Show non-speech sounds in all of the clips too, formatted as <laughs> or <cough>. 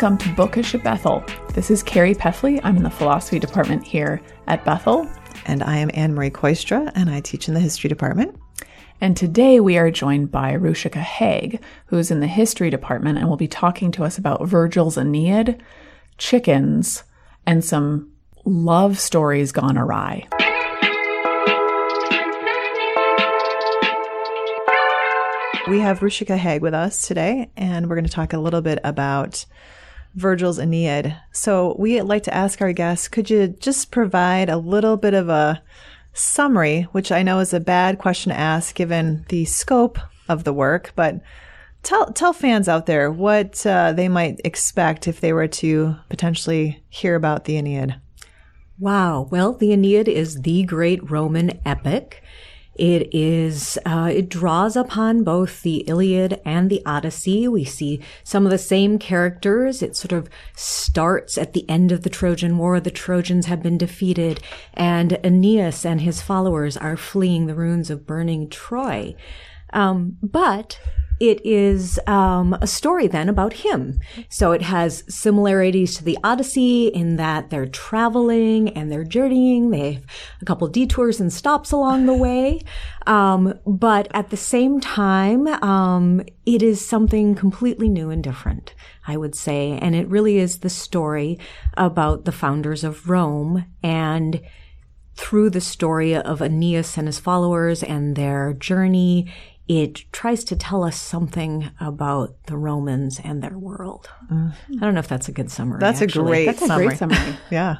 Welcome to Bookish at Bethel. This is Carrie Peffley. I'm in the philosophy department here at Bethel. And I am Anne Marie Kooistra, and I teach in the history department. And today we are joined by Ruchika Haig, who's in the history department and will be talking to us about Virgil's Aeneid, chickens, and some love stories gone awry. We have Ruchika Haig with us today, and we're going to talk a little bit about Virgil's Aeneid. So we like to ask our guests, could you just provide a little bit of a summary, which I know is a bad question to ask given the scope of the work, but tell tell fans out there what uh, they might expect if they were to potentially hear about the Aeneid. Wow. Well, the Aeneid is the great Roman epic. It is, uh, it draws upon both the Iliad and the Odyssey. We see some of the same characters. It sort of starts at the end of the Trojan War. The Trojans have been defeated and Aeneas and his followers are fleeing the ruins of burning Troy. Um, but it is um, a story then about him. So it has similarities to the Odyssey in that they're traveling and they're journeying. They have a couple detours and stops along the way. Um, but at the same time, um, it is something completely new and different, I would say. And it really is the story about the founders of Rome and through the story of Aeneas and his followers and their journey it tries to tell us something about the Romans and their world. Mm. I don't know if that's a good summary. That's actually. a great that's summary. a great summary. <laughs> yeah.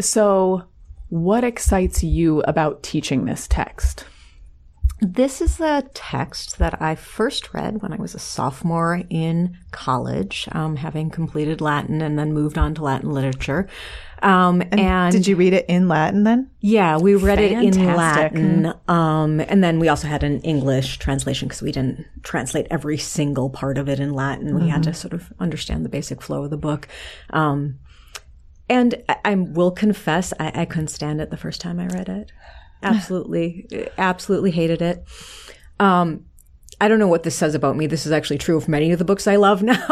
So, what excites you about teaching this text? This is a text that I first read when I was a sophomore in college, um, having completed Latin and then moved on to Latin literature. Um, and, and, did you read it in Latin then? Yeah, we read Fantastic. it in Latin. Um, and then we also had an English translation because we didn't translate every single part of it in Latin. Mm-hmm. We had to mm-hmm. sort of understand the basic flow of the book. Um, and I, I, will confess, I, I couldn't stand it the first time I read it. Absolutely, absolutely hated it. Um, I don't know what this says about me. This is actually true of many of the books I love <laughs> now.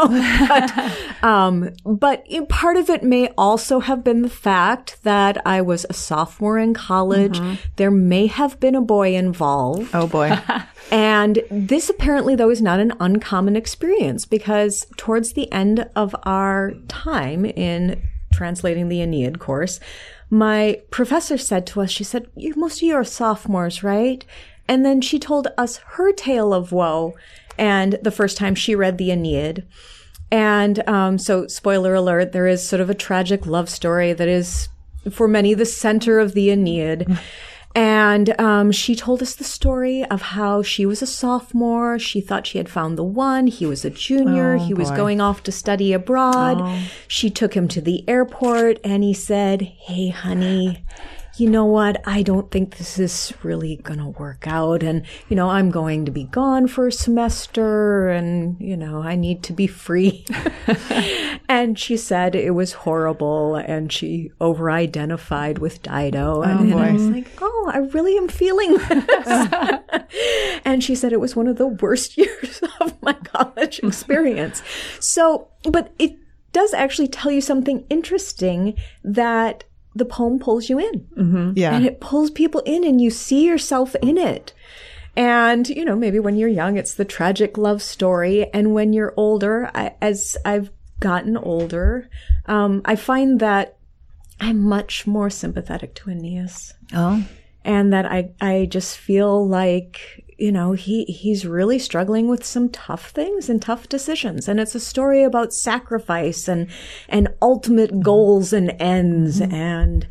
but, <laughs> um, but part of it may also have been the fact that I was a sophomore in college. Mm-hmm. There may have been a boy involved. Oh boy. <laughs> and this apparently, though, is not an uncommon experience because towards the end of our time in translating the Aeneid course, my professor said to us, she said, most of you are sophomores, right? And then she told us her tale of woe and the first time she read the Aeneid. And um, so, spoiler alert, there is sort of a tragic love story that is, for many, the center of the Aeneid. And um, she told us the story of how she was a sophomore. She thought she had found the one. He was a junior. Oh, he was going off to study abroad. Oh. She took him to the airport and he said, Hey, honey, you know what? I don't think this is really going to work out. And, you know, I'm going to be gone for a semester and, you know, I need to be free. <laughs> and she said it was horrible and she over identified with Dido. And, oh, and I was like, oh, I really am feeling this. <laughs> and she said it was one of the worst <laughs> years of my college experience. So, but it does actually tell you something interesting that the poem pulls you in. Mm-hmm. Yeah. And it pulls people in and you see yourself in it. And, you know, maybe when you're young, it's the tragic love story. And when you're older, I, as I've gotten older, um, I find that I'm much more sympathetic to Aeneas. Oh. And that I, I just feel like you know, he, he's really struggling with some tough things and tough decisions. And it's a story about sacrifice and, and ultimate mm-hmm. goals and ends mm-hmm. and,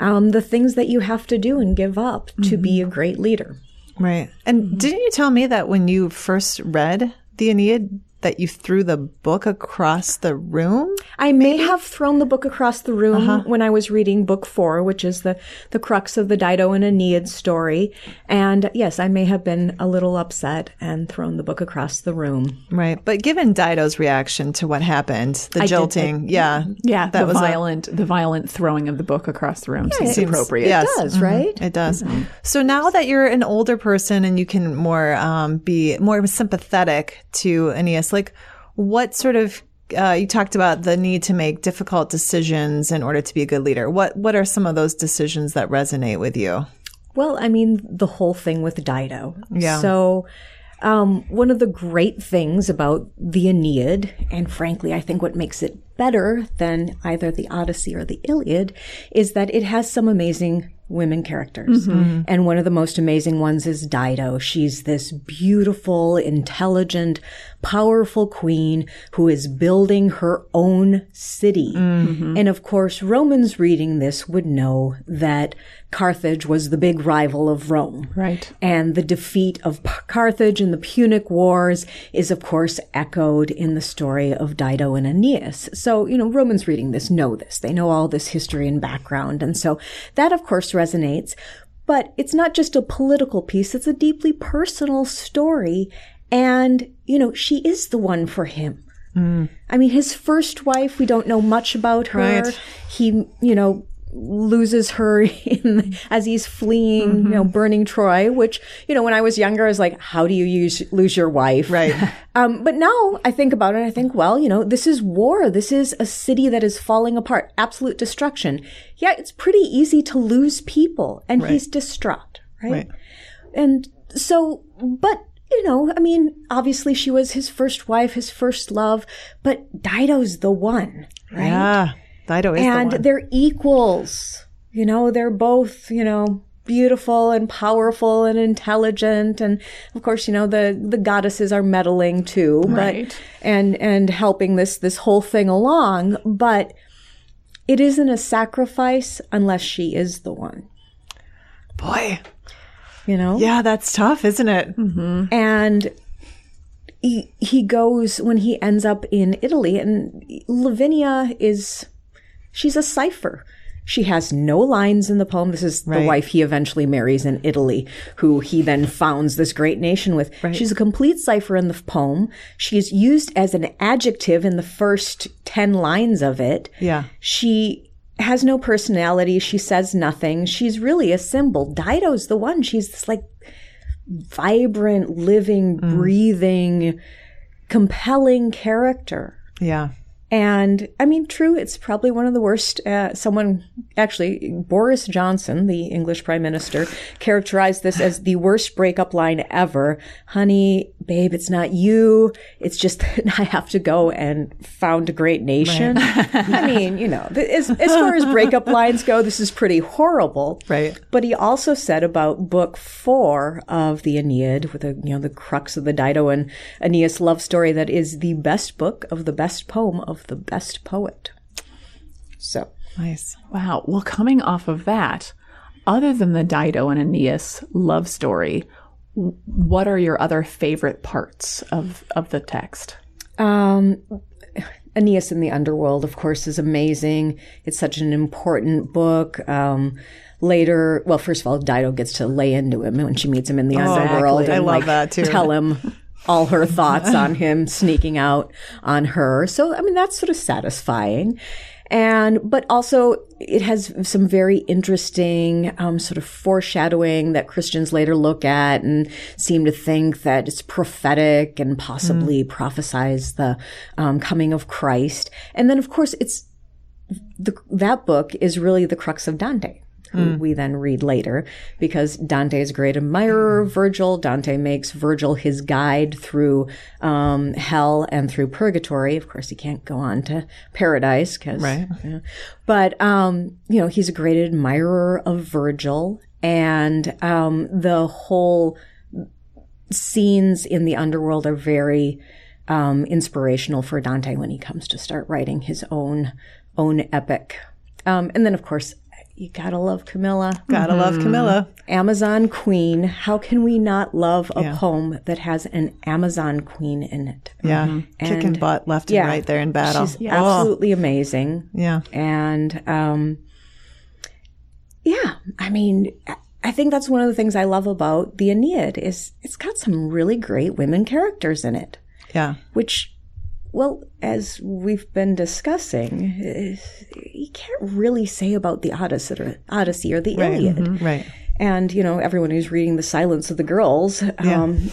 um, the things that you have to do and give up mm-hmm. to be a mm-hmm. great leader. Right. And mm-hmm. didn't you tell me that when you first read the Aeneid, that you threw the book across the room? I may maybe? have thrown the book across the room uh-huh. when I was reading book four, which is the, the crux of the Dido and Aeneid story. And yes, I may have been a little upset and thrown the book across the room. Right. But given Dido's reaction to what happened, the I jolting, did, I, yeah. Yeah, that the was violent, a, the violent throwing of the book across the room yeah, seems appropriate. It yes. does, mm-hmm. right? It does. Mm-hmm. So now that you're an older person and you can more um, be more sympathetic to Aeneas, like what sort of uh, you talked about the need to make difficult decisions in order to be a good leader. What what are some of those decisions that resonate with you? Well, I mean, the whole thing with Dido. Yeah. So, um, one of the great things about the Aeneid, and frankly, I think what makes it better than either the Odyssey or the Iliad, is that it has some amazing women characters. Mm-hmm. Mm-hmm. And one of the most amazing ones is Dido. She's this beautiful, intelligent, powerful queen who is building her own city. Mm-hmm. And of course, Romans reading this would know that Carthage was the big rival of Rome. Right. And the defeat of P- Carthage in the Punic Wars is, of course, echoed in the story of Dido and Aeneas. So, you know, Romans reading this know this. They know all this history and background. And so that, of course, resonates. But it's not just a political piece, it's a deeply personal story. And, you know, she is the one for him. Mm. I mean, his first wife, we don't know much about her. Right. He, you know, loses her <laughs> in, as he's fleeing, you know, burning Troy, which, you know, when I was younger, I was like, how do you use, lose your wife? Right. <laughs> Um, but now I think about it, I think, well, you know, this is war. This is a city that is falling apart, absolute destruction. Yeah, it's pretty easy to lose people, and he's distraught, right? Right. And so, but, you know, I mean, obviously she was his first wife, his first love, but Dido's the one, right? Yeah. Dido is and the one. they're equals. You know, they're both, you know, beautiful and powerful and intelligent and of course you know the the goddesses are meddling too Right. but and and helping this this whole thing along but it isn't a sacrifice unless she is the one Boy. you know Yeah, that's tough, isn't it? Mm-hmm. and he he goes when he ends up in Italy and Lavinia is she's a cipher. She has no lines in the poem. This is the wife he eventually marries in Italy, who he then founds this great nation with. She's a complete cipher in the poem. She's used as an adjective in the first 10 lines of it. Yeah. She has no personality. She says nothing. She's really a symbol. Dido's the one. She's this like vibrant, living, mm. breathing, compelling character. Yeah. And I mean, true, it's probably one of the worst. Uh, someone, actually, Boris Johnson, the English prime minister, characterized this as the worst breakup line ever. Honey, babe, it's not you. It's just <laughs> that I have to go and found a great nation. I mean, you know, as, as far as breakup <laughs> lines go, this is pretty horrible. Right. But he also said about book four of the Aeneid, with the you know the crux of the Dido and Aeneas love story, that is the best book of the best poem of the best poet. So Nice. Wow. Well, coming off of that, other than the Dido and Aeneas love story, what are your other favorite parts of, of the text? Um, Aeneas in the Underworld, of course, is amazing. It's such an important book. Um, later, well, first of all, Dido gets to lay into him when she meets him in the underworld. Exactly. I love like, that, too. Tell him <laughs> all her <laughs> thoughts on him sneaking out on her. So, I mean, that's sort of satisfying. And, but also it has some very interesting, um, sort of foreshadowing that Christians later look at and seem to think that it's prophetic and possibly prophesies the, um, coming of Christ. And then, of course, it's, the, that book is really the crux of Dante, who we then read later, because Dante's a great admirer of Virgil. Dante makes Virgil his guide through um, hell and through purgatory. Of course, he can't go on to paradise, because, Right. but um, you know, he's a great admirer of Virgil, and um, the whole scenes in the underworld are very um, inspirational for Dante when he comes to start writing his own own epic. Um, and then, of course, you gotta love Camilla, Gotta love Camilla. Amazon Queen. How can we not love a Yeah. poem that has an Amazon Queen in it? Yeah. Kicking And- butt left and right there in battle. She's absolutely amazing. Yeah. And um, yeah, I mean, I- I think that's one of the things I love about the Aeneid is it's got some really great women characters in it, Yeah. which, well, as we've been discussing, you can't really say about the Odyssey or, Odyssey or the Right. Iliad. Mhm. Right. and you know everyone who's reading the silence of the girls um,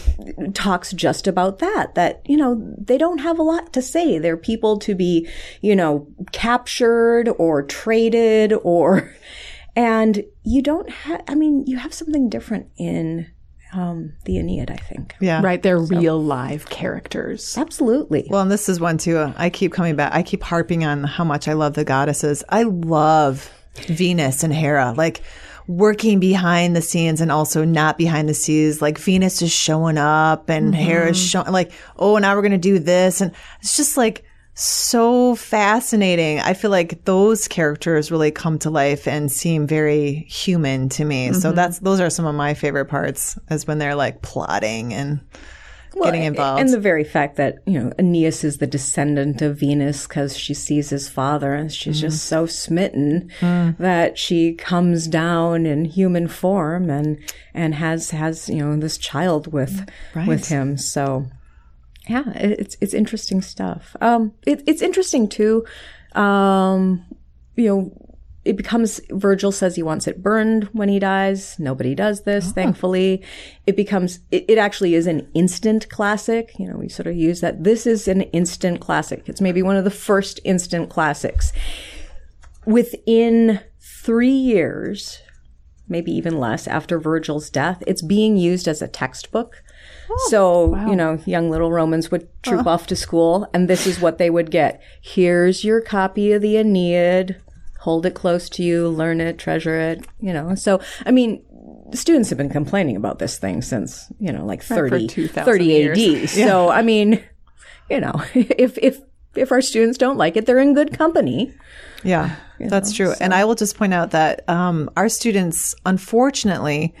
talks just about that that you know they don't have a lot to say they're people to be you know captured or traded or <laughs> and you don't have i mean you have something different in um, the aeneid i think Yeah. Right. They're real live characters. absolutely Well, and this is one too. I keep coming back. I keep harping on how much I love the goddesses. I love Venus and Hera, like working behind the scenes and also not behind the scenes. Like Venus is showing up and Hera's showing, like, oh, now we're going to do this. And it's just like so fascinating. I feel like those characters really come to life and seem very human to me. So that's, those are some of my favorite parts is when they're like plotting and getting involved. And the very fact that, you know, Aeneas is the descendant of Venus because she sees his father and she's just Mm. so smitten that she comes down in human form and, and has, has, you know, this child with, with him. So yeah, it's, it's interesting stuff. Um, it, it's interesting too. Um, you know, it becomes Virgil says he wants it burned when he dies. Nobody does this, thankfully. It becomes it, it actually is an instant classic. You know, we sort of use that. This is an instant classic. It's maybe one of the first instant classics. Within three years, maybe even less after Virgil's death, it's being used as a textbook. So, you know, young little Romans would troop off to school, and this is what they would get. Here's your copy of the Aeneid. Hold it close to you, learn it, treasure it, you know. So, I mean, students have been complaining about this thing since, you know, like 30, 30 AD. years. <laughs> So, I mean, you know, <laughs> if, if, if our students don't like it, they're in good company. Yeah, that's true. And I will just point out that um, our students, unfortunately,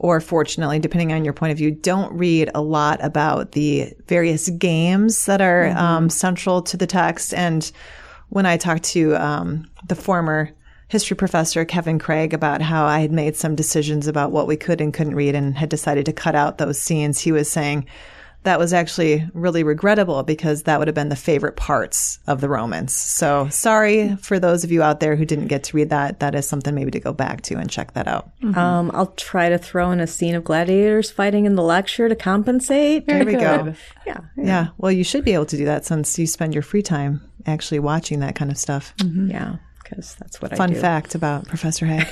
or fortunately, depending on your point of view, don't read a lot about the various games that are um, central to the text. And when I talked to um, the former history professor, Kevin Craig, about how I had made some decisions about what we could and couldn't read and had decided to cut out those scenes, he was saying, that was actually really regrettable because that would have been the favorite parts of the Romans. So sorry for those of you out there who didn't get to read that. That is something maybe to go back to and check that out. Um, I'll try to throw in a scene of gladiators fighting in the lecture to compensate. There we go. Yeah. Yeah. Well, you should be able to do that since you spend your free time actually watching that kind of stuff. Yeah. Because that's what I Fun do. fact about Professor Haig.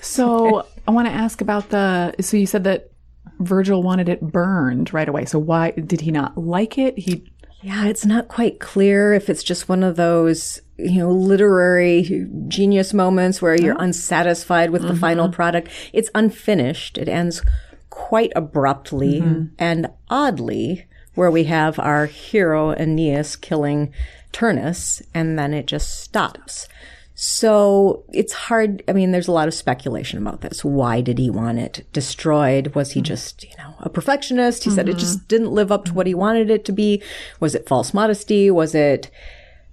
So I want to ask about the. So you said that Virgil wanted it burned right away. So why did he not like it? He Yeah, it's not quite clear if it's just one of those, you know, literary genius moments where you're oh. unsatisfied with the mm-hmm. final product. It's unfinished. It ends quite abruptly mm-hmm. and oddly, where we have our hero Aeneas killing Turnus, and then it just stops. So it's hard. I mean, there's a lot of speculation about this. Why did he want it destroyed? Was he mm-hmm. just, you know, a perfectionist? He said it just mm-hmm. didn't live up to what he wanted it to be. Was it false modesty? Was it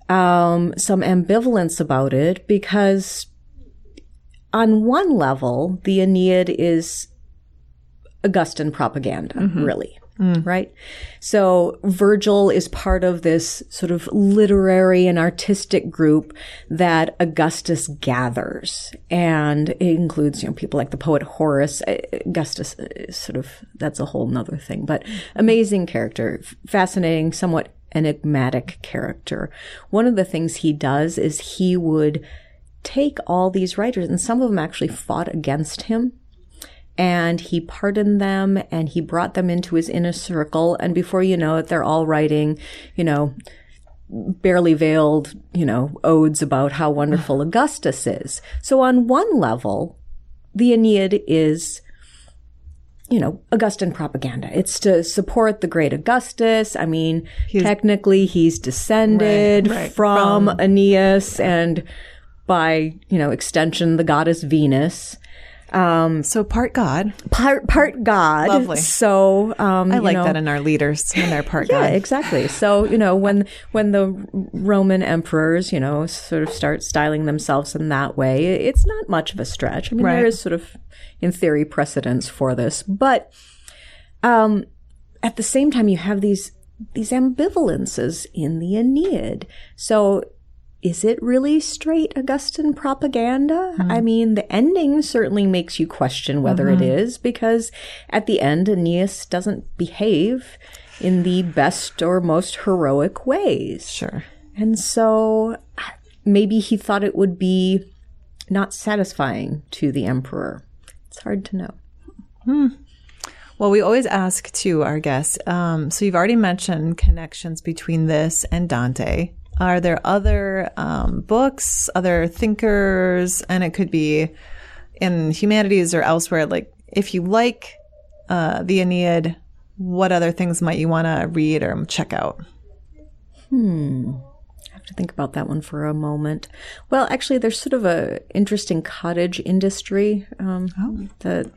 um, some ambivalence about it? Because on one level, the Aeneid is Augustan propaganda, mm-hmm. really. Right? So Virgil is part of this sort of literary and artistic group that Augustus gathers. And it includes, you know, people like the poet Horace. Uh, Augustus is sort of, that's a whole nother thing, but amazing character, fascinating, somewhat enigmatic character. One of the things he does is he would take all these writers, and some of them actually fought against him and he pardoned them and he brought them into his inner circle. And before you know it, they're all writing, you know, barely veiled, you know, odes about how wonderful <sighs> Augustus is. So on one level, the Aeneid is, you know, Augustan propaganda. It's to support the great Augustus. I mean, technically he's descended Right, right. from Aeneas and by, you know, extension, the goddess Venus So part God. part part God. Lovely. So um, I like know, that in our leaders when they're part yeah, God. exactly. So you know when when the Roman emperors you know sort of start styling themselves in that way, it's not much of a stretch. I mean, Right. there is sort of in theory precedence for this, but um, at the same time, you have these these ambivalences in the Aeneid. So is it really straight Augustan propaganda? I hmm. mean, the ending certainly makes you question whether it mm-hmm. is because at the end, Aeneas doesn't behave in the best or most heroic ways. Sure. And so maybe he thought it would be not satisfying to the emperor. It's hard to know. Hmm. Well, we always ask to our guests. Um, so you've already mentioned connections between this and Dante. Are there other um, books, other thinkers, and it could be in humanities or elsewhere? Like, if you like uh, the Aeneid, what other things might you want to read or check out? Hmm. I have to think about that one for a moment. Well, actually, there's sort of a interesting cottage industry um, that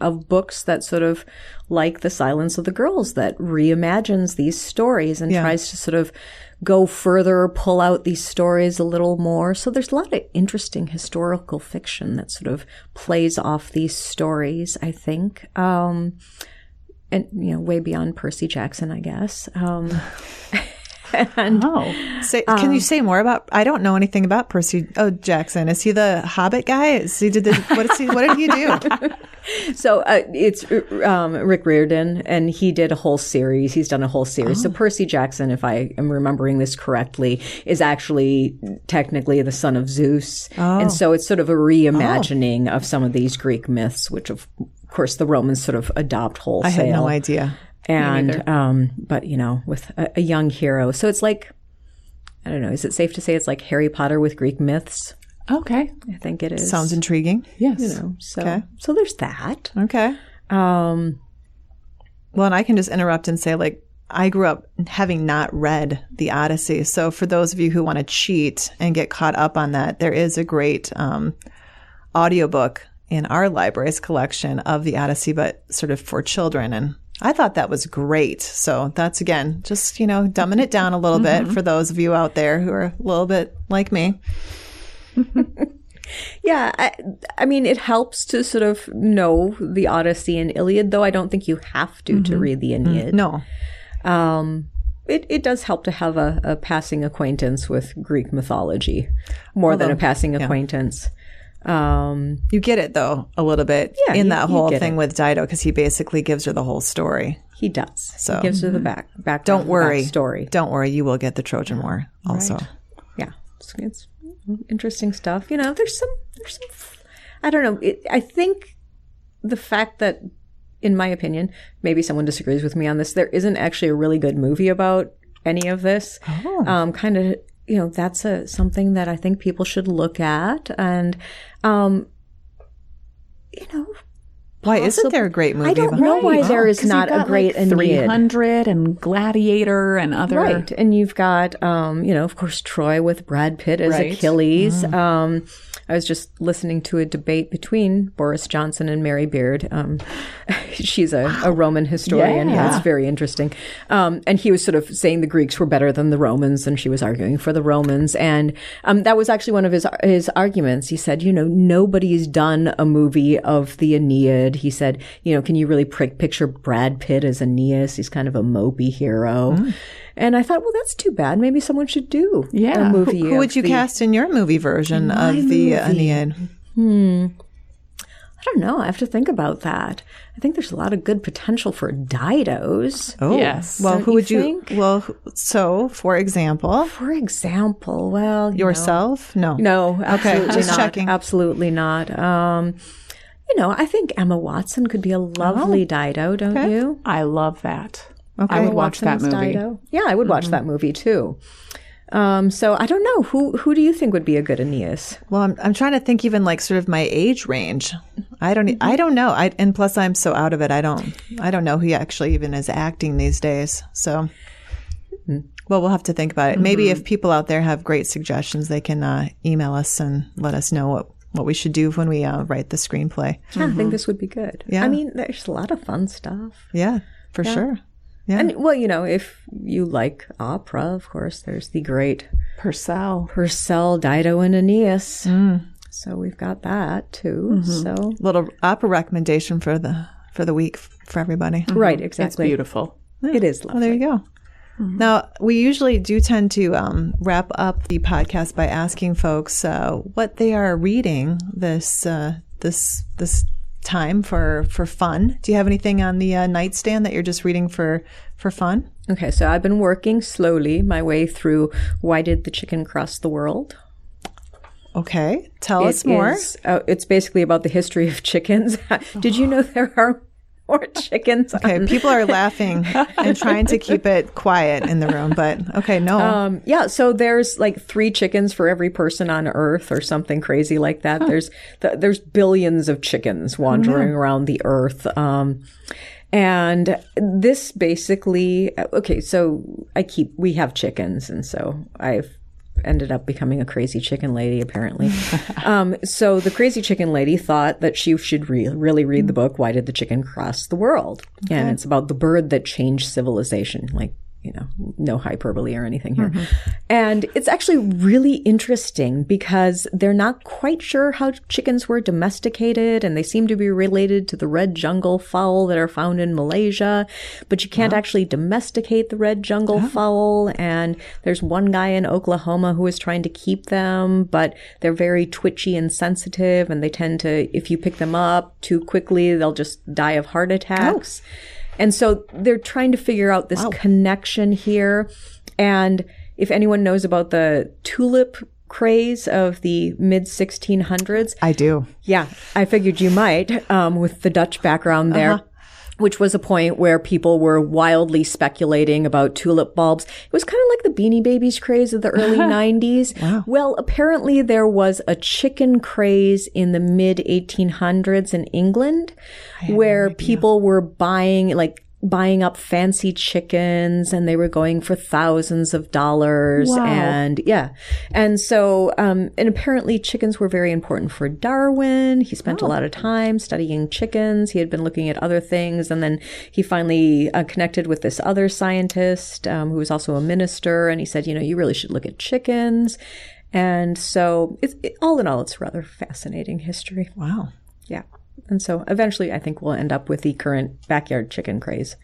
of books that sort of like the Silence of the Girls that reimagines these stories and Yeah. tries to sort of go further, pull out these stories a little more. So there's a lot of interesting historical fiction that sort of plays off these stories. I think. Um, and you know, way beyond Percy Jackson, I guess. Um, <laughs> and Oh, Say, can you say more about? I don't know anything about Percy. Oh, Jackson. Is he the Hobbit guy? Is he did? The, what is he? What did he do? <laughs> <laughs> So uh, it's um, Rick Riordan, and he did a whole series. He's done a whole series. So Percy Jackson, if I am remembering this correctly, is actually technically the son of Zeus, and so it's sort of a reimagining of some of these Greek myths, which of course the Romans sort of adopt wholesale. I had no idea. And um, but you know, with a, a young hero, so it's like I don't know. Is it safe to say it's like Harry Potter with Greek myths? Okay. I think it is. Sounds intriguing. Yes. you know. So Okay. so there's that. Okay. Um, Well, and I can just interrupt and say, like, I grew up having not read the Odyssey. So for those of you who want to cheat and get caught up on that, there is a great um, audiobook in our library's collection of the Odyssey, but sort of for children. And I thought that was great. So that's again, just, you know, dumbing it down a little bit for those of you out there who are a little bit like me. <laughs> Yeah, I, I mean, it helps to sort of know the Odyssey and Iliad, though I don't think you have to to read the Aeneid. No. Um, it, it does help to have a, a passing acquaintance with Greek mythology, more than a passing acquaintance. Um, You get it though, a little bit Yeah, in you- that whole thing it. with Dido, because he basically gives her the whole story. he does. So- he gives her the back back. Don't worry. Story. Don't worry, you will get the Trojan War also. yeah it's, it's interesting stuff. You know there's some there's some i don't know. It, i think the fact that in my opinion maybe someone disagrees with me on this there isn't actually a really good movie about any of this. Um, kind of you know that's a something that i think people should look at and um you know Why isn't there a great movie? i don't about- know why there is 'Cause you've not a great like, Aeneid. 300 and Gladiator and other. Right. And you've got, um, you know, of course, Troy with Brad Pitt as Right. Achilles. Um, I was just listening to a debate between Boris Johnson and Mary Beard. Um, <laughs> she's a, a Roman historian. Yeah. It's very interesting. Um, and he was sort of saying the Greeks were better than the Romans, and she was arguing for the Romans. And um, that was actually one of his his arguments. He said, you know, nobody's done a movie of the Aeneid. He said, you know, can you really pr- picture Brad Pitt as Aeneas? He's kind of a mopey hero. And I thought, well, that's too bad. Maybe someone should do Yeah. a movie. Who would you the- cast in your movie version of the Aeneid? Hmm. I don't know. I have to think about that. I think there's a lot of good potential for Didos. Oh, Yes. Well, Don't who you would you? think? Well, so for example, For example, well, you know- yourself? No. No, absolutely just not. checking. Absolutely not. Um, you know, I think Emma Watson could be a lovely Dido, don't Oh, okay. you? I love that. Okay. I would watch that movie. Dido. Yeah, I would watch that movie too. Um, so I don't know who who do you think would be a good Aeneas? Well, I'm, I'm trying to think even like sort of my age range. I don't. I don't know. I and plus I'm so out of it. I don't. I don't know who actually even is acting these days. So, well, we'll have to think about it. Maybe if people out there have great suggestions, they can uh, email us and let us know what what we should do when we uh, write the screenplay. Yeah, I think this would be good. Yeah. I mean, there's a lot of fun stuff. Yeah, for sure. Yeah. And well, you know, if you like opera, of course, there's the great Purcell. Purcell, Dido, and Aeneas. So we've got that too. So Little opera recommendation for the for the week for everybody. right, It's exactly. beautiful. It is Oh, lovely. there you go. Now, we usually do tend to um, wrap up the podcast by asking folks uh, what they are reading this uh, this this time for for fun. Do you have anything on the uh, nightstand that you're just reading for for fun? Okay, so I've been working slowly my way through Why Did the Chicken Cross the World? Okay, tell us more. Is, uh, it's basically about the history of chickens. <laughs> Did you know there are more <laughs> chickens? Okay, on- people are laughing <laughs> and trying to keep it quiet in the room, but okay, no. Um, yeah, so there's like three chickens for every person on Earth, or something crazy like that. There's th- there's billions of chickens wandering around the Earth. Um, and this basically, okay, so I keep we have chickens, and so I've ended up becoming a crazy chicken lady apparently. <laughs> um, so the crazy chicken lady thought that she should re- really read the book Why Did the Chicken Cross the World? And it's about the bird that changed civilization, like you know, no hyperbole or anything here. Mm-hmm. And it's actually really interesting because they're not quite sure how chickens were domesticated and they seem to be related to the red jungle fowl that are found in Malaysia, but you can't oh. actually domesticate the red jungle oh. fowl. And there's one guy in Oklahoma who is trying to keep them, but they're very twitchy and sensitive and they tend to, if you pick them up too quickly, they'll just die of heart oh. attacks. And so they're trying to figure out this connection here. And if anyone knows about the tulip craze of the mid 1600s, I do. yeah, I figured you might, um, with the Dutch background there. Which was a point where people were wildly speculating about tulip bulbs. It was kind of like the Beanie Babies craze of the early <laughs> 90s. Well, apparently there was a chicken craze in the mid 1800s in England where people were buying like buying up fancy chickens and they were going for thousands of dollars Wow. and yeah. And so um and apparently chickens were very important for darwin. He spent a lot of time studying chickens. He had been looking at other things and then he finally uh, connected with this other scientist um, who was also a minister and he said you know you really should look at chickens. And so it's it, all in all it's rather fascinating history. Wow. yeah and so eventually i think we'll end up with the current backyard chicken craze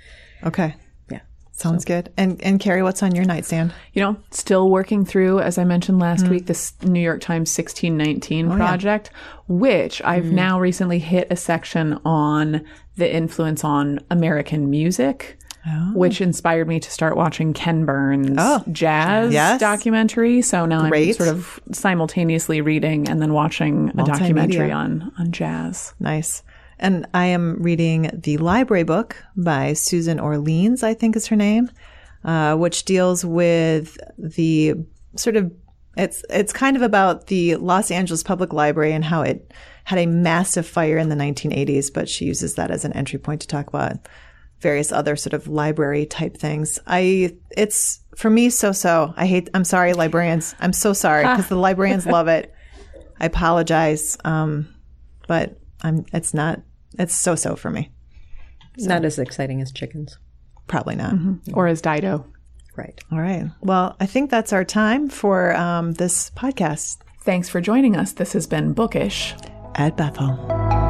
Okay. yeah Sounds good. And and Carrie, what's on your nightstand? You know, still working through, as I mentioned last mm. week, this New York Times 1619 project, which I've mm. now recently hit a section on the influence on American music. Which inspired me to start watching Ken Burns' jazz Yes. documentary. So now I'm sort of simultaneously reading and then watching a documentary on on jazz. Nice. And I am reading the library book by Susan Orleans, I think is her name, uh, which deals with the sort of it's it's kind of about the Los Angeles Public Library and how it had a massive fire in the 1980s, but she uses that as an entry point to talk about various other sort of library type things. I it's for me so so. I hate I'm sorry librarians. I'm so sorry <laughs> because the librarians love it. I apologize. Um but I'm it's not it's so so for me. It's not as exciting as chickens Probably not. Or as Dido. right All right. Well, I think that's our time for um, this podcast Thanks for joining us. This has been Bookish. at Bethel.